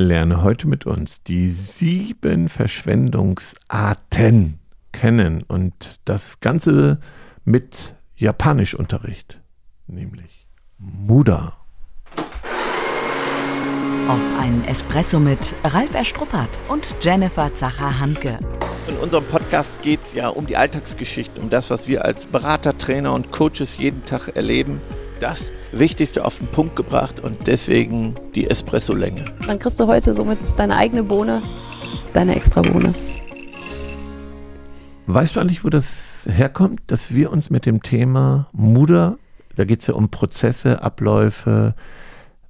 Lerne heute mit uns die sieben Verschwendungsarten kennen und das Ganze mit Japanischunterricht, nämlich Muda. Auf einen Espresso mit Ralf Erstruppert und Jennifer Zacher-Hanke. In unserem Podcast geht es ja um die Alltagsgeschichte, um das, was wir als Berater, Trainer und Coaches jeden Tag erleben. Das Wichtigste auf den Punkt gebracht und deswegen die Espresso-Länge. Dann kriegst du heute somit deine eigene Bohne, deine extra Bohne. Weißt du eigentlich, wo das herkommt, dass wir uns mit dem Thema Muda, da geht es ja um Prozesse, Abläufe,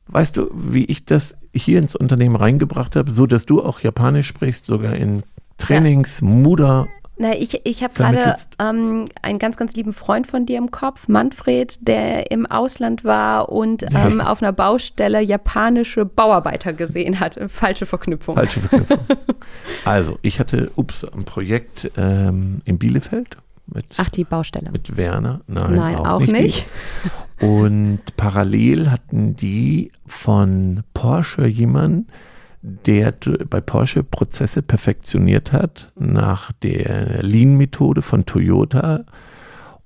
weißt du, wie ich das hier ins Unternehmen reingebracht habe, so dass du auch Japanisch sprichst, sogar in Trainings, ja. Muda na, ich, ich habe gerade ähm, einen ganz, ganz lieben Freund von dir im Kopf, Manfred, der im Ausland war und ähm, auf einer Baustelle japanische Bauarbeiter gesehen hat. Falsche Verknüpfung. Falsche Verknüpfung. also, ich hatte, ups, ein Projekt ähm, in Bielefeld. Mit, Ach, die Baustelle. Mit Werner. Nein, Nein auch, auch nicht. nicht. Und parallel hatten die von Porsche jemanden, der bei Porsche Prozesse perfektioniert hat nach der Lean-Methode von Toyota.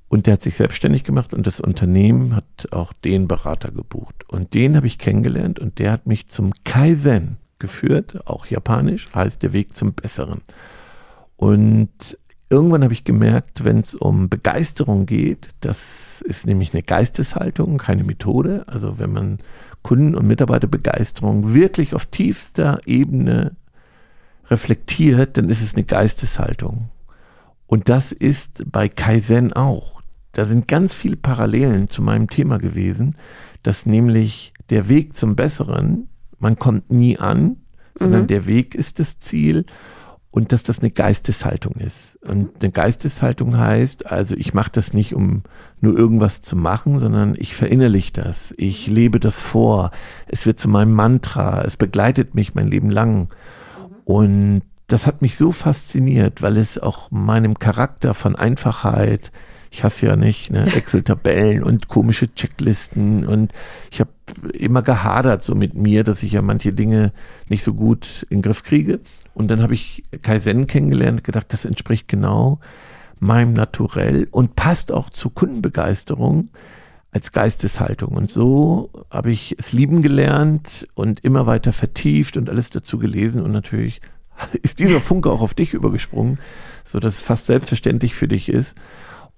Und der hat sich selbstständig gemacht und das Unternehmen hat auch den Berater gebucht. Und den habe ich kennengelernt und der hat mich zum Kaizen geführt, auch japanisch, heißt der Weg zum Besseren. Und irgendwann habe ich gemerkt, wenn es um Begeisterung geht, das ist nämlich eine Geisteshaltung, keine Methode. Also wenn man Kunden- und Mitarbeiterbegeisterung wirklich auf tiefster Ebene reflektiert, dann ist es eine Geisteshaltung. Und das ist bei Kaizen auch. Da sind ganz viele Parallelen zu meinem Thema gewesen, dass nämlich der Weg zum Besseren, man kommt nie an, sondern mhm. der Weg ist das Ziel und dass das eine Geisteshaltung ist. Und eine Geisteshaltung heißt, also ich mache das nicht, um nur irgendwas zu machen, sondern ich verinnerliche das, ich lebe das vor, es wird zu meinem Mantra, es begleitet mich mein Leben lang. Und das hat mich so fasziniert, weil es auch meinem Charakter von Einfachheit, ich hasse ja nicht, ne, Excel-Tabellen und komische Checklisten und ich habe immer gehadert so mit mir, dass ich ja manche Dinge nicht so gut in den Griff kriege. Und dann habe ich Kaizen kennengelernt gedacht, das entspricht genau meinem Naturell und passt auch zur Kundenbegeisterung als Geisteshaltung. Und so habe ich es lieben gelernt und immer weiter vertieft und alles dazu gelesen. Und natürlich ist dieser Funke auch auf dich übergesprungen, so dass es fast selbstverständlich für dich ist.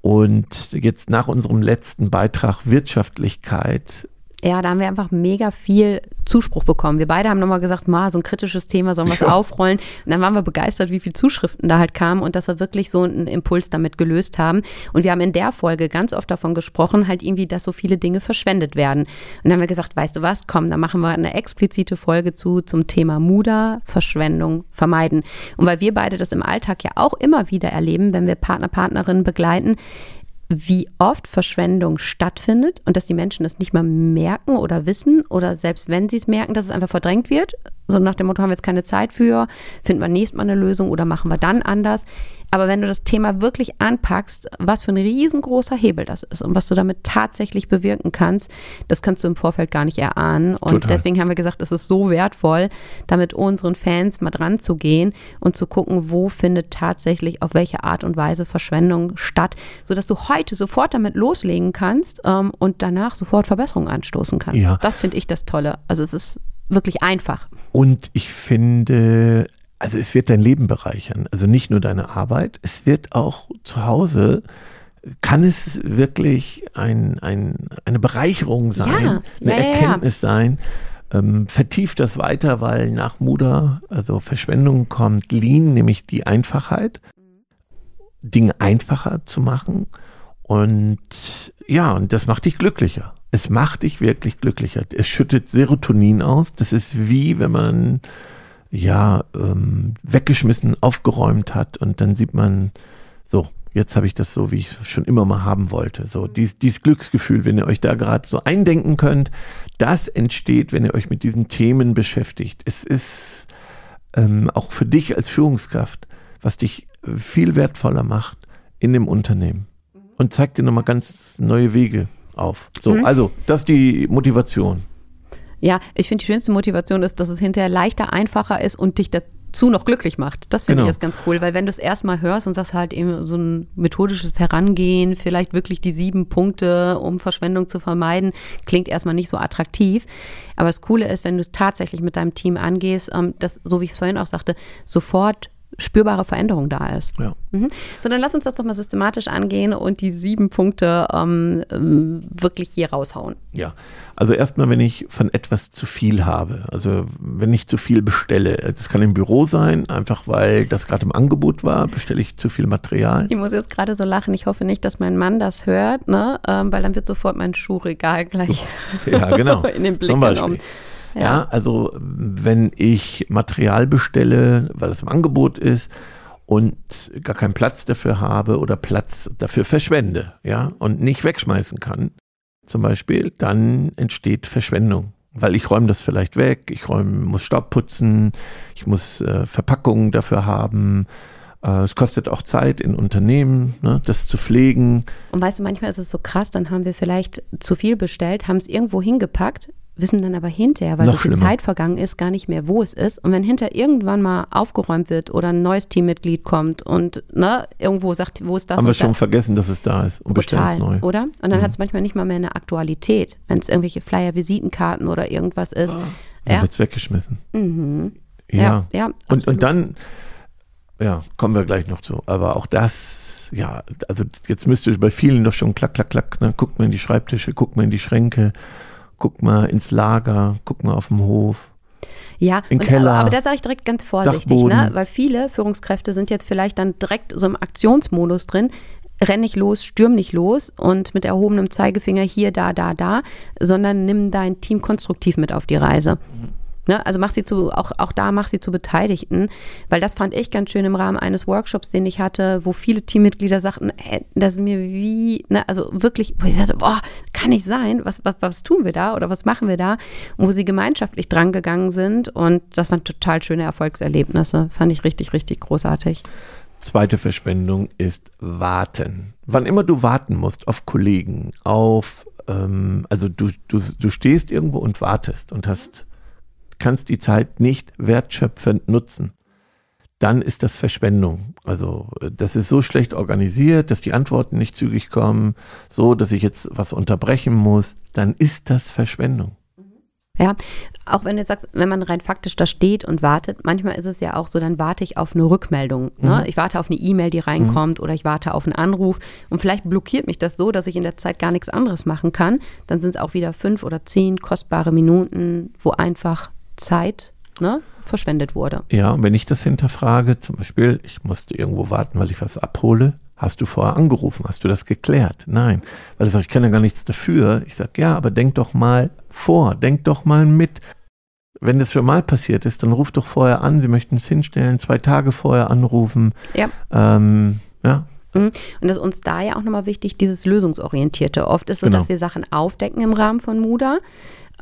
Und jetzt nach unserem letzten Beitrag Wirtschaftlichkeit ja, da haben wir einfach mega viel Zuspruch bekommen. Wir beide haben nochmal gesagt, ma, so ein kritisches Thema, sollen wir es ja. aufrollen? Und dann waren wir begeistert, wie viele Zuschriften da halt kamen und dass wir wirklich so einen Impuls damit gelöst haben. Und wir haben in der Folge ganz oft davon gesprochen, halt irgendwie, dass so viele Dinge verschwendet werden. Und dann haben wir gesagt, weißt du was, komm, da machen wir eine explizite Folge zu zum Thema Muda, Verschwendung vermeiden. Und weil wir beide das im Alltag ja auch immer wieder erleben, wenn wir Partner, Partnerinnen begleiten, wie oft Verschwendung stattfindet und dass die Menschen das nicht mal merken oder wissen oder selbst wenn sie es merken, dass es einfach verdrängt wird. So nach dem Motto haben wir jetzt keine Zeit für, finden wir nächstes Mal eine Lösung oder machen wir dann anders. Aber wenn du das Thema wirklich anpackst, was für ein riesengroßer Hebel das ist und was du damit tatsächlich bewirken kannst, das kannst du im Vorfeld gar nicht erahnen. Und Total. deswegen haben wir gesagt, es ist so wertvoll, damit unseren Fans mal dran zu gehen und zu gucken, wo findet tatsächlich auf welche Art und Weise Verschwendung statt, sodass du heute sofort damit loslegen kannst ähm, und danach sofort Verbesserungen anstoßen kannst. Ja. Das finde ich das Tolle. Also es ist wirklich einfach. Und ich finde, also es wird dein Leben bereichern. Also nicht nur deine Arbeit, es wird auch zu Hause, kann es wirklich ein, ein, eine Bereicherung sein, ja, eine ja, Erkenntnis ja. sein. Ähm, vertieft das weiter, weil nach Muda, also Verschwendung kommt Lean, nämlich die Einfachheit, Dinge einfacher zu machen. Und ja, und das macht dich glücklicher. Es macht dich wirklich glücklicher. Es schüttet Serotonin aus. Das ist wie wenn man ja, ähm, weggeschmissen, aufgeräumt hat und dann sieht man, so, jetzt habe ich das so, wie ich es schon immer mal haben wollte. So, dies, dieses Glücksgefühl, wenn ihr euch da gerade so eindenken könnt, das entsteht, wenn ihr euch mit diesen Themen beschäftigt. Es ist ähm, auch für dich als Führungskraft, was dich viel wertvoller macht in dem Unternehmen und zeigt dir nochmal ganz neue Wege auf. So, mhm. also, das ist die Motivation. Ja, ich finde, die schönste Motivation ist, dass es hinterher leichter, einfacher ist und dich dazu noch glücklich macht. Das finde Genau. ich jetzt ganz cool, weil wenn du es erstmal hörst und sagst halt eben so ein methodisches Herangehen, vielleicht wirklich die sieben Punkte, um Verschwendung zu vermeiden, klingt erstmal nicht so attraktiv. Aber das Coole ist, wenn du es tatsächlich mit deinem Team angehst, ähm, dass, so wie ich es vorhin auch sagte, sofort spürbare Veränderung da ist. Ja. Mhm. So, dann lass uns das doch mal systematisch angehen und die sieben Punkte ähm, ähm, wirklich hier raushauen. Ja, also erstmal, wenn ich von etwas zu viel habe, also wenn ich zu viel bestelle, das kann im Büro sein, einfach weil das gerade im Angebot war, bestelle ich zu viel Material. Ich muss jetzt gerade so lachen. Ich hoffe nicht, dass mein Mann das hört, ne? ähm, weil dann wird sofort mein Schuhregal gleich Ja, genau. in den Blick genommen. Ja. also wenn ich Material bestelle, weil es im Angebot ist und gar keinen Platz dafür habe oder Platz dafür verschwende, ja, und nicht wegschmeißen kann, zum Beispiel, dann entsteht Verschwendung. Weil ich räume das vielleicht weg, ich räume, muss Staub putzen, ich muss äh, Verpackungen dafür haben. Äh, es kostet auch Zeit in Unternehmen, ne, das zu pflegen. Und weißt du, manchmal ist es so krass, dann haben wir vielleicht zu viel bestellt, haben es irgendwo hingepackt, wissen dann aber hinterher, weil Noch so viel schlimmer. Zeit vergangen ist, gar nicht mehr, wo es ist. Und wenn hinter irgendwann mal aufgeräumt wird oder ein neues Teammitglied kommt und ne, irgendwo sagt, wo ist das haben wir schon das, vergessen, dass es da ist und bestellen es neu. oder? Und dann hat es manchmal nicht mal mehr eine Aktualität, wenn es irgendwelche Flyer, Visitenkarten oder irgendwas ist. Dann Ja. wird es weggeschmissen. Mhm. Ja. Ja, ja, und, und dann, ja, kommen wir gleich noch zu. Aber auch das, ja, also jetzt müsste bei vielen doch schon klack, klack, klack. Ne? Guckt mal in die Schreibtische, guckt mal in die Schränke, guckt mal ins Lager, guckt mal auf dem Hof. Ja, Im Keller, aber, aber da sage ich direkt ganz vorsichtig, Dachboden. ne? weil viele Führungskräfte sind jetzt vielleicht dann direkt so im Aktionsmodus drin. Renn nicht los, stürm nicht los und mit erhobenem Zeigefinger hier, da, da, da, sondern nimm dein Team konstruktiv mit auf die Reise. Ne? Also mach sie zu, auch, auch da mach sie zu Beteiligten, weil das fand ich ganz schön im Rahmen eines Workshops, den ich hatte, wo viele Teammitglieder sagten, ey, das ist mir wie, ne, also wirklich, wo ich dachte, boah, kann nicht sein, was, was, was tun wir da oder was machen wir da? Und wo sie gemeinschaftlich drangegangen sind und das waren total schöne Erfolgserlebnisse, fand ich richtig, richtig großartig. Zweite Verschwendung ist Warten. Wann immer du warten musst auf Kollegen, auf, ähm, also du, du, du stehst irgendwo und wartest und hast, kannst die Zeit nicht wertschöpfend nutzen, dann ist das Verschwendung. Also äh, das ist so schlecht organisiert, dass die Antworten nicht zügig kommen, so dass ich jetzt was unterbrechen muss, dann ist das Verschwendung. Ja, auch wenn du sagst, wenn man rein faktisch da steht und wartet, manchmal ist es ja auch so, dann warte ich auf eine Rückmeldung. Ne? Ich warte auf eine E-Mail, die reinkommt oder ich warte auf einen Anruf und vielleicht blockiert mich das so, dass ich in der Zeit gar nichts anderes machen kann. Dann sind es auch wieder fünf oder zehn kostbare Minuten, wo einfach Zeit ne, verschwendet wurde. Ja, und wenn ich das hinterfrage, zum Beispiel, ich musste irgendwo warten, weil ich was abhole, hast du vorher angerufen, hast du das geklärt? Nein, weil ich sage, ich kann ja gar nichts dafür. Ich sage, ja, aber denk doch mal vor, denk doch mal mit. Wenn das schon mal passiert ist, dann ruf doch vorher an, sie möchten es hinstellen, zwei Tage vorher anrufen. Ja. Ähm, ja, Mhm. Und das ist uns da ja auch nochmal wichtig, dieses Lösungsorientierte. Oft ist so, Genau. dass wir Sachen aufdecken im Rahmen von MUDA.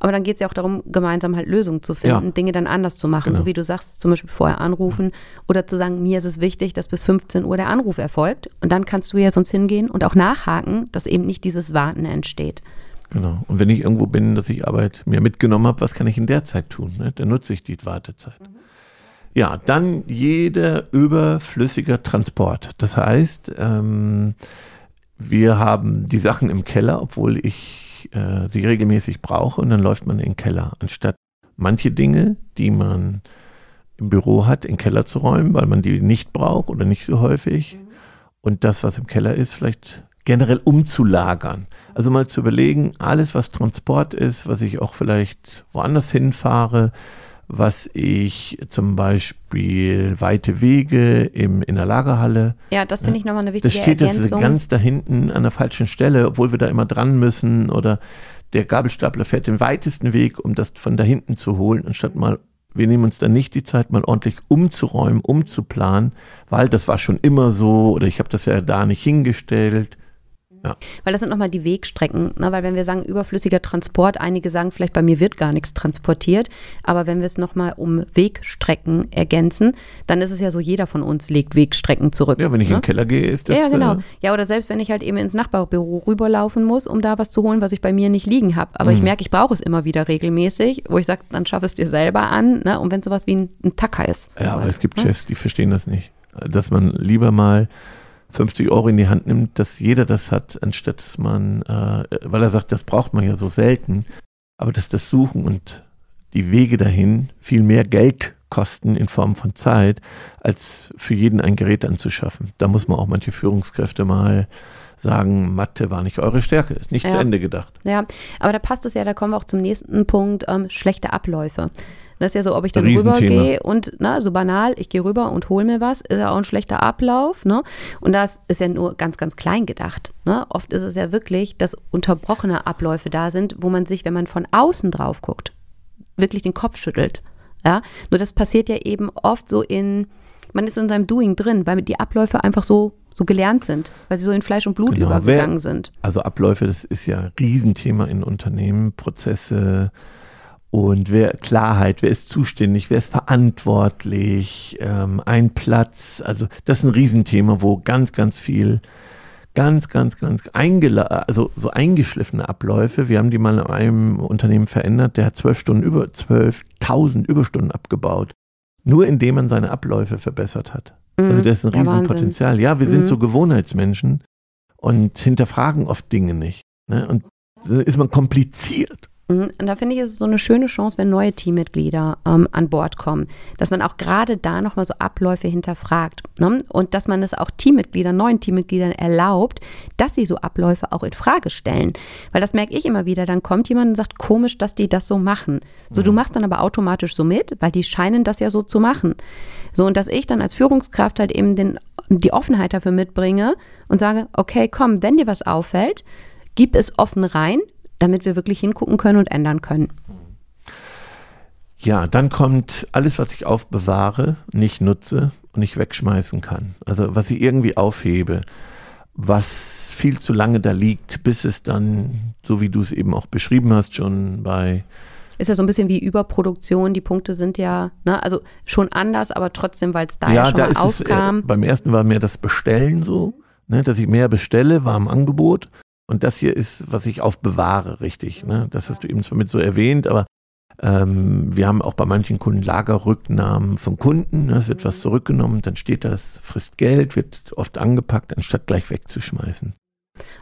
Aber dann geht es ja auch darum, gemeinsam halt Lösungen zu finden, Ja. Dinge dann anders zu machen. Genau. So wie du sagst, zum Beispiel vorher anrufen oder zu sagen, mir ist es wichtig, dass bis 15 Uhr der Anruf erfolgt. Und dann kannst du ja sonst hingehen und auch nachhaken, dass eben nicht dieses Warten entsteht. genau. Und wenn ich irgendwo bin, dass ich Arbeit mir mitgenommen habe, was kann ich in der Zeit tun? Ne? Dann nutze ich die Wartezeit. Ja, dann jeder überflüssiger Transport. Das heißt, ähm, wir haben die Sachen im Keller, obwohl ich äh, sie regelmäßig brauche und dann läuft man in den Keller, anstatt manche Dinge, die man im Büro hat, in den Keller zu räumen, weil man die nicht braucht oder nicht so häufig und das, was im Keller ist, vielleicht generell umzulagern. Also mal zu überlegen, alles, was Transport ist, was ich auch vielleicht woanders hinfahre, was ich zum Beispiel weite Wege im, in der Lagerhalle, Ja, das finde ich nochmal eine das wichtige steht jetzt Ergänzung. ganz da hinten an der falschen Stelle, obwohl wir da immer dran müssen oder der Gabelstapler fährt den weitesten Weg, um das von da hinten zu holen, anstatt mal, wir nehmen uns dann nicht die Zeit, mal ordentlich umzuräumen, umzuplanen, weil das war schon immer so oder ich habe das ja da nicht hingestellt. Ja. Weil das sind nochmal die Wegstrecken. Ne? Weil wenn wir sagen überflüssiger Transport, einige sagen vielleicht, bei mir wird gar nichts transportiert. Aber wenn wir es nochmal um Wegstrecken ergänzen, dann ist es ja so, jeder von uns legt Wegstrecken zurück. Ja, wenn ich ne? in den Keller gehe, ist das. ja, genau. Äh, Ja, oder selbst wenn ich halt eben ins Nachbarbüro rüberlaufen muss, um da was zu holen, was ich bei mir nicht liegen habe. Aber ich Mhm. merke, ich brauche es immer wieder regelmäßig, wo ich sage, dann schaff es dir selber an. Ne? Und wenn es sowas wie ein, ein Tacker ist. ja, aber es gibt Ne? Chefs, die verstehen das nicht. Dass man lieber mal 50 Euro in die Hand nimmt, dass jeder das hat, anstatt dass man, äh, weil er sagt, das braucht man ja so selten, aber dass das Suchen und die Wege dahin viel mehr Geld kosten in Form von Zeit, als für jeden ein Gerät anzuschaffen. Da muss man auch manche Führungskräfte mal sagen, Mathe war nicht eure Stärke, ist nicht Ja. zu Ende gedacht. Ja, aber da passt es ja, da kommen wir auch zum nächsten Punkt, ähm, schlechte Abläufe. Das ist ja so, ob ich dann rübergehe und, na, so banal, ich gehe rüber und hole mir was, ist ja auch ein schlechter Ablauf, ne? Und das ist ja nur ganz, ganz klein gedacht, ne? Oft ist es ja wirklich, dass unterbrochene Abläufe da sind, wo man sich, wenn man von außen drauf guckt, wirklich den Kopf schüttelt, ja? Nur das passiert ja eben oft so in, man ist in seinem Doing drin, weil die Abläufe einfach so, so gelernt sind, weil sie so in Fleisch und Blut Genau, übergegangen sind. Also Abläufe, das ist ja ein Riesenthema in Unternehmen, Prozesse und wer Klarheit, wer ist zuständig, wer ist verantwortlich, ähm, ein Platz, also das ist ein Riesenthema, wo ganz, ganz viel, ganz, ganz, ganz also so eingeschliffene Abläufe, wir haben die mal in einem Unternehmen verändert, der hat zwölf Stunden über 12.000 Überstunden abgebaut, nur indem man seine Abläufe verbessert hat. Also das ist ein Mhm. Riesenpotenzial. Ja, wir sind Mhm. so Gewohnheitsmenschen und hinterfragen oft Dinge nicht. Ne? Und ist man kompliziert. Mhm. Und da finde ich, ist es so eine schöne Chance, wenn neue Teammitglieder ähm, an Bord kommen, dass man auch gerade da nochmal so Abläufe hinterfragt. Ne? Und dass man es auch Teammitgliedern, neuen Teammitgliedern erlaubt, dass sie so Abläufe auch in Frage stellen. Weil das merke ich immer wieder. Dann kommt jemand und sagt, komisch, dass die das so machen. So, du machst dann aber automatisch so mit, weil die scheinen das ja so zu machen. So, und dass ich dann als Führungskraft halt eben den, die Offenheit dafür mitbringe und sage, okay, komm, wenn dir was auffällt, gib es offen rein, damit wir wirklich hingucken können und ändern können. Ja, dann kommt alles, was ich aufbewahre, nicht nutze und nicht wegschmeißen kann. Also was ich irgendwie aufhebe, was viel zu lange da liegt, bis es dann, so wie du es eben auch beschrieben hast, schon bei Ist ja so ein bisschen wie Überproduktion. Die Punkte sind ja, ne, also schon anders, aber trotzdem, weil es da ja, schon mal es, aufkam. äh, beim ersten war mehr das Bestellen so, ne, dass ich mehr bestelle, war im Angebot. Und das hier ist, was ich aufbewahre, richtig. Ne? Das hast du eben zwar mit so erwähnt, aber ähm, wir haben auch bei manchen Kunden Lagerrücknahmen von Kunden. Ne? Es wird was zurückgenommen, dann steht das, frisst Geld, wird oft angepackt, anstatt gleich wegzuschmeißen.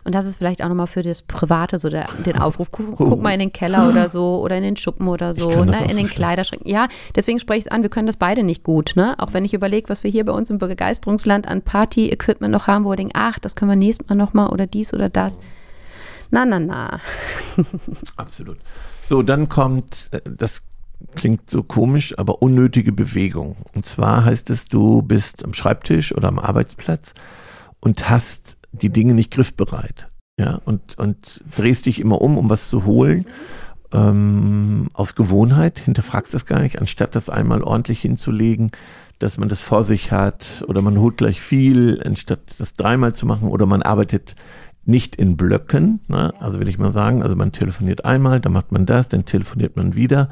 Und das ist vielleicht auch nochmal für das Private, so der, den Aufruf, guck, guck mal in den Keller oder so oder in den Schuppen oder so, ne, in so den schlecht. Kleiderschränken. Ja, deswegen spreche ich es an, wir können das beide nicht gut. Ne? Auch wenn ich überlege, was wir hier bei uns im Begeisterungsland an Party-Equipment noch haben, wo wir denken, ach, das können wir nächstes Mal nochmal oder dies oder das. Na, na, na. Absolut. So, dann kommt, äh, das klingt so komisch, aber unnötige Bewegung. Und zwar heißt es, du bist am Schreibtisch oder am Arbeitsplatz und hast die Dinge nicht griffbereit. Ja, und, und drehst dich immer um, um was zu holen. Ähm, aus Gewohnheit, hinterfragst das gar nicht, anstatt das einmal ordentlich hinzulegen, dass man das vor sich hat oder man holt gleich viel, anstatt das dreimal zu machen oder man arbeitet nicht in Blöcken, ne? also will ich mal sagen, also man telefoniert einmal, dann macht man das, dann telefoniert man wieder.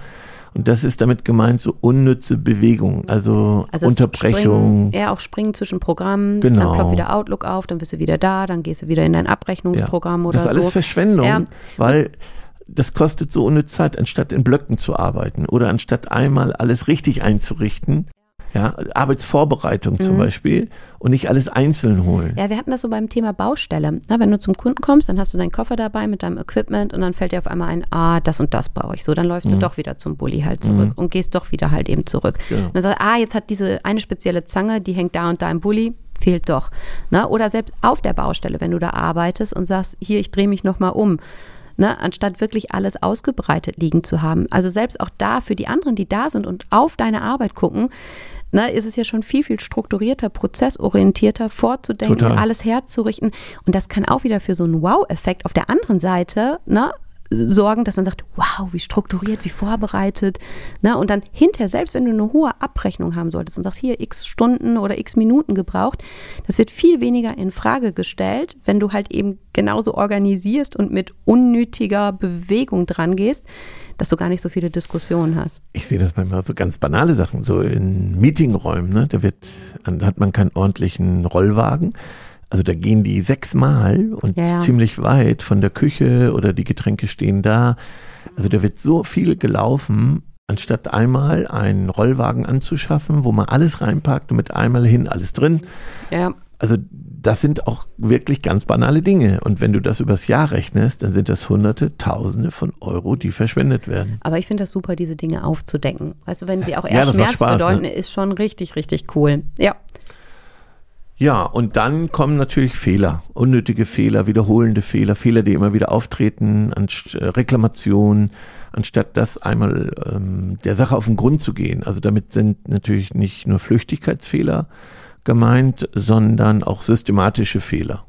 Und das ist damit gemeint, so unnütze Bewegung, also, Also es Unterbrechung. Springen, ja, auch springen zwischen Programmen, Genau. dann ploppt wieder Outlook auf, dann bist du wieder da, dann gehst du wieder in dein Abrechnungsprogramm oder das ist alles so. Verschwendung, Ja. weil das kostet so unnütz Zeit, anstatt in Blöcken zu arbeiten oder anstatt einmal alles richtig einzurichten. Ja, Arbeitsvorbereitung zum Mhm. Beispiel und nicht alles einzeln holen. Ja, wir hatten das so beim Thema Baustelle. Na, wenn du zum Kunden kommst, dann hast du deinen Koffer dabei mit deinem Equipment und dann fällt dir auf einmal ein, ah, das und das brauche ich. So, dann läufst du doch wieder zum Bulli halt zurück und gehst doch wieder halt eben zurück. Genau. Und dann sagst du, ah, jetzt hat diese eine spezielle Zange, die hängt da und da im Bulli, fehlt doch. Na, oder selbst auf der Baustelle, wenn du da arbeitest und sagst, hier, ich drehe mich nochmal um. Ne, anstatt wirklich alles ausgebreitet liegen zu haben. Also selbst auch da für die anderen, die da sind und auf deine Arbeit gucken, ne, ist es ja schon viel, viel strukturierter, prozessorientierter, vorzudenken, Total. alles herzurichten. Und das kann auch wieder für so einen Wow-Effekt auf der anderen Seite ne, sorgen, dass man sagt, wow, wie strukturiert, wie vorbereitet. Ne? Und dann hinterher, selbst wenn du eine hohe Abrechnung haben solltest und sagst, hier x Stunden oder x Minuten gebraucht, das wird viel weniger in Frage gestellt, wenn du halt eben genauso organisierst und mit unnötiger Bewegung dran gehst, dass du gar nicht so viele Diskussionen hast. Ich sehe das manchmal so ganz banale Sachen, so in Meetingräumen, ne? da wird, da hat man keinen ordentlichen Rollwagen also da gehen die sechsmal und ja, ja. ziemlich weit von der Küche oder die Getränke stehen da. Also da wird so viel gelaufen, anstatt einmal einen Rollwagen anzuschaffen, wo man alles reinpackt und mit einmal hin alles drin. Ja. Also das sind auch wirklich ganz banale Dinge. Und wenn du das übers Jahr rechnest, dann sind das Hunderte, Tausende von Euro, die verschwendet werden. Aber ich finde das super, diese Dinge aufzudecken. Weißt du, wenn sie auch eher ja, Schmerz Spaß, bedeuten, ne? ist schon richtig, richtig cool. Ja. Ja, und dann kommen natürlich Fehler, unnötige Fehler, wiederholende Fehler, Fehler, die immer wieder auftreten, äh, Reklamationen, anstatt das einmal ähm, der Sache auf den Grund zu gehen. Also damit sind natürlich nicht nur Flüchtigkeitsfehler gemeint, sondern auch systematische Fehler.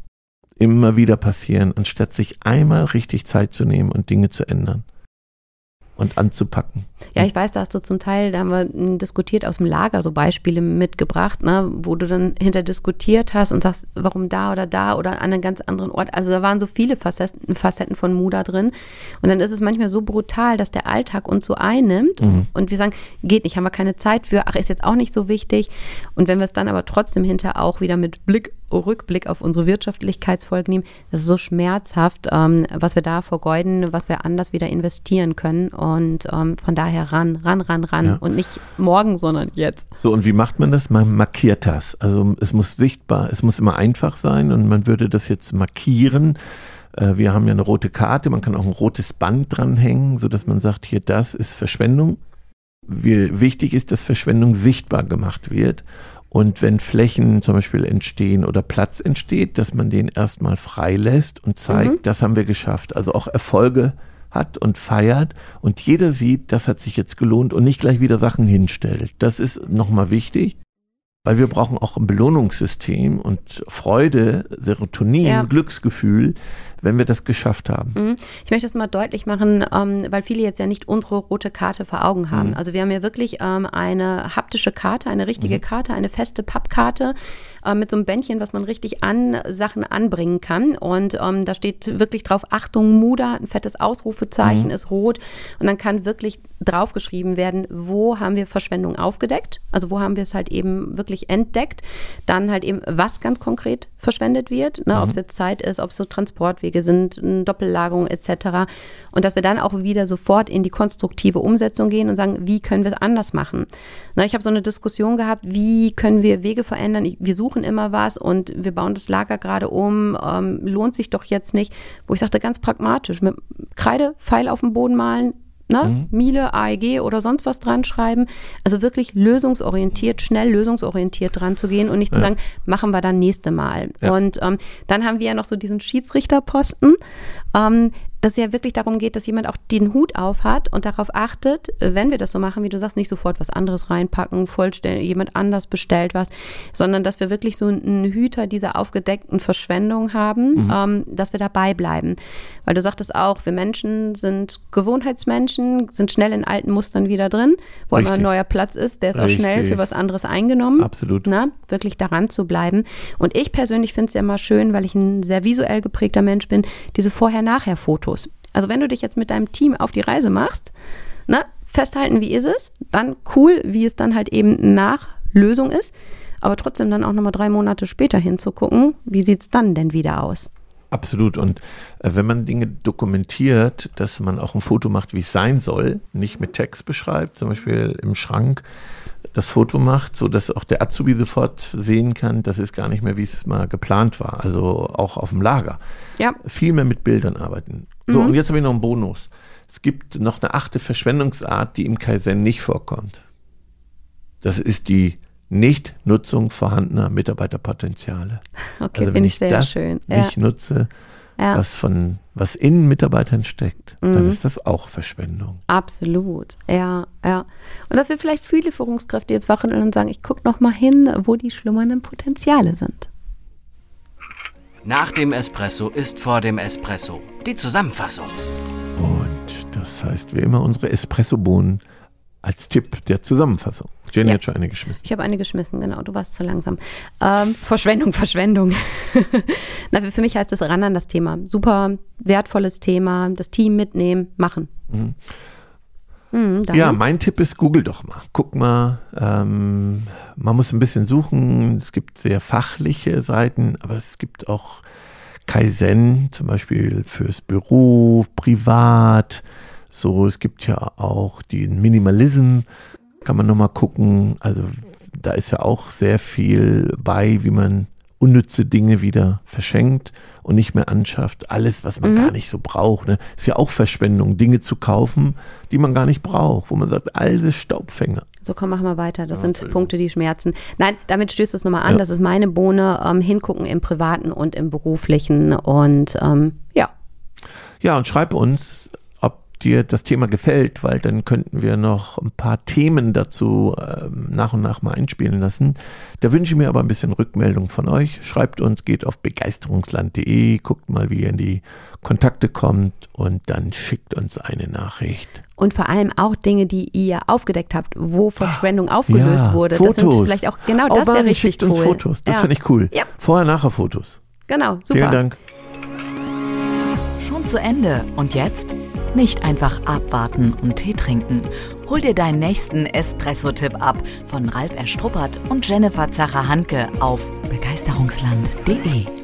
Immer wieder passieren, anstatt sich einmal richtig Zeit zu nehmen und Dinge zu ändern und anzupacken. Ja, ich weiß, da hast du zum Teil, da haben wir diskutiert aus dem Lager so Beispiele mitgebracht, ne, wo du dann hinter diskutiert hast und sagst, warum da oder da oder an einem ganz anderen Ort. Also da waren so viele Facetten, Facetten von Muda drin. Und dann ist es manchmal so brutal, dass der Alltag uns so einnimmt mhm. und wir sagen, geht nicht, haben wir keine Zeit für, ach, ist jetzt auch nicht so wichtig. Und wenn wir es dann aber trotzdem hinter auch wieder mit Blick, Rückblick auf unsere Wirtschaftlichkeitsfolge nehmen, das ist so schmerzhaft, ähm, was wir da vergeuden, was wir anders wieder investieren können. Und ähm, von daher daher ran, ran, ran, ran ja. und nicht morgen, sondern jetzt. So, und wie macht man das? Man markiert das. Also es muss sichtbar, es muss immer einfach sein und man würde das jetzt markieren. Äh, wir haben ja eine rote Karte, man kann auch ein rotes Band dranhängen, sodass man sagt, hier, das ist Verschwendung. Wie, wichtig ist, dass Verschwendung sichtbar gemacht wird. Und wenn Flächen zum Beispiel entstehen oder Platz entsteht, dass man den erstmal freilässt und zeigt, mhm. das haben wir geschafft. Also auch Erfolge hat und feiert und jeder sieht, das hat sich jetzt gelohnt und nicht gleich wieder Sachen hinstellt. Das ist nochmal wichtig, weil wir brauchen auch ein Belohnungssystem und Freude, Serotonin, ja. Glücksgefühl, wenn wir das geschafft haben. Mhm. Ich möchte das mal deutlich machen, ähm, weil viele jetzt ja nicht unsere rote Karte vor Augen haben. Mhm. Also wir haben ja wirklich ähm, eine haptische Karte, eine richtige mhm. Karte, eine feste Pappkarte äh, mit so einem Bändchen, was man richtig an Sachen anbringen kann. Und ähm, da steht wirklich drauf, Achtung, Muda, ein fettes Ausrufezeichen mhm. ist rot. Und dann kann wirklich draufgeschrieben werden, wo haben wir Verschwendung aufgedeckt, also wo haben wir es halt eben wirklich entdeckt. Dann halt eben, was ganz konkret verschwendet wird, ne? ob es mhm. jetzt Zeit ist, ob es so Transportwege sind, Doppellagerung etc. Und dass wir dann auch wieder sofort in die konstruktive Umsetzung gehen und sagen, wie können wir es anders machen. Na, ich habe so eine Diskussion gehabt, wie können wir Wege verändern. Wir suchen immer was und wir bauen das Lager gerade um, ähm, lohnt sich doch jetzt nicht. Wo ich sagte, ganz pragmatisch, mit Kreide, Pfeil auf dem Boden malen, ne? Mhm. Miele, AEG oder sonst was dran schreiben. Also wirklich lösungsorientiert, schnell lösungsorientiert dran zu gehen und nicht ja. zu sagen, machen wir dann nächste Mal. Ja. Und ähm, dann haben wir ja noch so diesen Schiedsrichterposten. Ähm, dass es ja wirklich darum geht, dass jemand auch den Hut auf hat und darauf achtet, wenn wir das so machen, wie du sagst, nicht sofort was anderes reinpacken, vollstellen, jemand anders bestellt was, sondern dass wir wirklich so einen Hüter dieser aufgedeckten Verschwendung haben, mhm. ähm, dass wir dabei bleiben. Weil du sagtest auch, wir Menschen sind Gewohnheitsmenschen, sind schnell in alten Mustern wieder drin, wo Richtig. immer ein neuer Platz ist, der ist Richtig. auch schnell für was anderes eingenommen. Absolut. Na, wirklich daran zu bleiben. Und ich persönlich finde es ja immer schön, weil ich ein sehr visuell geprägter Mensch bin, diese Vorher-Nachher-Fotos Fotos. Also wenn du dich jetzt mit deinem Team auf die Reise machst, ne, festhalten, wie ist es, dann cool, wie es dann halt eben nach Lösung ist, aber trotzdem dann auch nochmal drei Monate später hinzugucken, wie sieht es dann denn wieder aus? Absolut. Und äh, wenn man Dinge dokumentiert, dass man auch ein Foto macht, wie es sein soll, nicht mit Text beschreibt, zum Beispiel im Schrank das Foto macht, so dass auch der Azubi sofort sehen kann, das ist gar nicht mehr, wie es mal geplant war. Also auch auf dem Lager. Ja. Viel mehr mit Bildern arbeiten. So, mhm. und jetzt habe ich noch einen Bonus. Es gibt noch eine achte Verschwendungsart, die im Kaizen nicht vorkommt. Das ist die Nichtnutzung vorhandener Mitarbeiterpotenziale. Okay, also wenn ich, ich das schön. nicht ja. nutze, ja. was von was in Mitarbeitern steckt, mhm. dann ist das auch Verschwendung. Absolut, ja, ja. Und dass wir vielleicht viele Führungskräfte jetzt wachen und sagen, ich gucke noch mal hin, wo die schlummernden Potenziale sind. Nach dem Espresso ist vor dem Espresso die Zusammenfassung. Oh, Das heißt, wie immer unsere Espressobohnen als Tipp der Zusammenfassung. Jenny Ja. hat schon eine geschmissen. Ich habe eine geschmissen, genau. Du warst zu langsam. Ähm, Verschwendung, Verschwendung. Na, für für mich heißt es ran an das Thema. Super wertvolles Thema. Das Team mitnehmen, machen. Mhm. deine? Ja, mein Tipp ist, google doch mal. Guck mal, ähm, man muss ein bisschen suchen. Es gibt sehr fachliche Seiten, aber es gibt auch Kaizen, zum Beispiel fürs Büro, privat. So, es gibt ja auch den Minimalism, kann man nochmal gucken. Also da ist ja auch sehr viel bei, wie man unnütze Dinge wieder verschenkt und nicht mehr anschafft. Alles, was man gar nicht so braucht. Ne? Ist ja auch Verschwendung, Dinge zu kaufen, die man gar nicht braucht, wo man sagt, alles Staubfänger. So, komm, machen wir weiter. Das Ja, sind. Punkte, die schmerzen. Nein, damit stößt es nochmal an. Ja. Das ist meine Bohne. Ähm, hingucken im Privaten und im Beruflichen. Und ähm, ja, Ja, und schreib uns, dir das Thema gefällt, weil dann könnten wir noch ein paar Themen dazu ähm, nach und nach mal einspielen lassen. Da wünsche ich mir aber ein bisschen Rückmeldung von euch. Schreibt uns, geht auf begeisterungsland.de, guckt mal, wie ihr in die Kontakte kommt und dann schickt uns eine Nachricht. Und vor allem auch Dinge, die ihr aufgedeckt habt, wo Verschwendung aufgelöst Ja, wurde. Fotos. Das sind vielleicht auch, genau Oh das wäre richtig schickt cool. uns Fotos, das ja. finde ich cool. Ja. Vorher-Nachher-Fotos. Genau, super. Vielen Dank. Schon zu Ende. Und jetzt? Nicht einfach abwarten und Tee trinken. Hol dir deinen nächsten Espresso-Tipp ab von Ralf Erstruppert und Jennifer Zacher-Hanke auf begeisterungsland.de.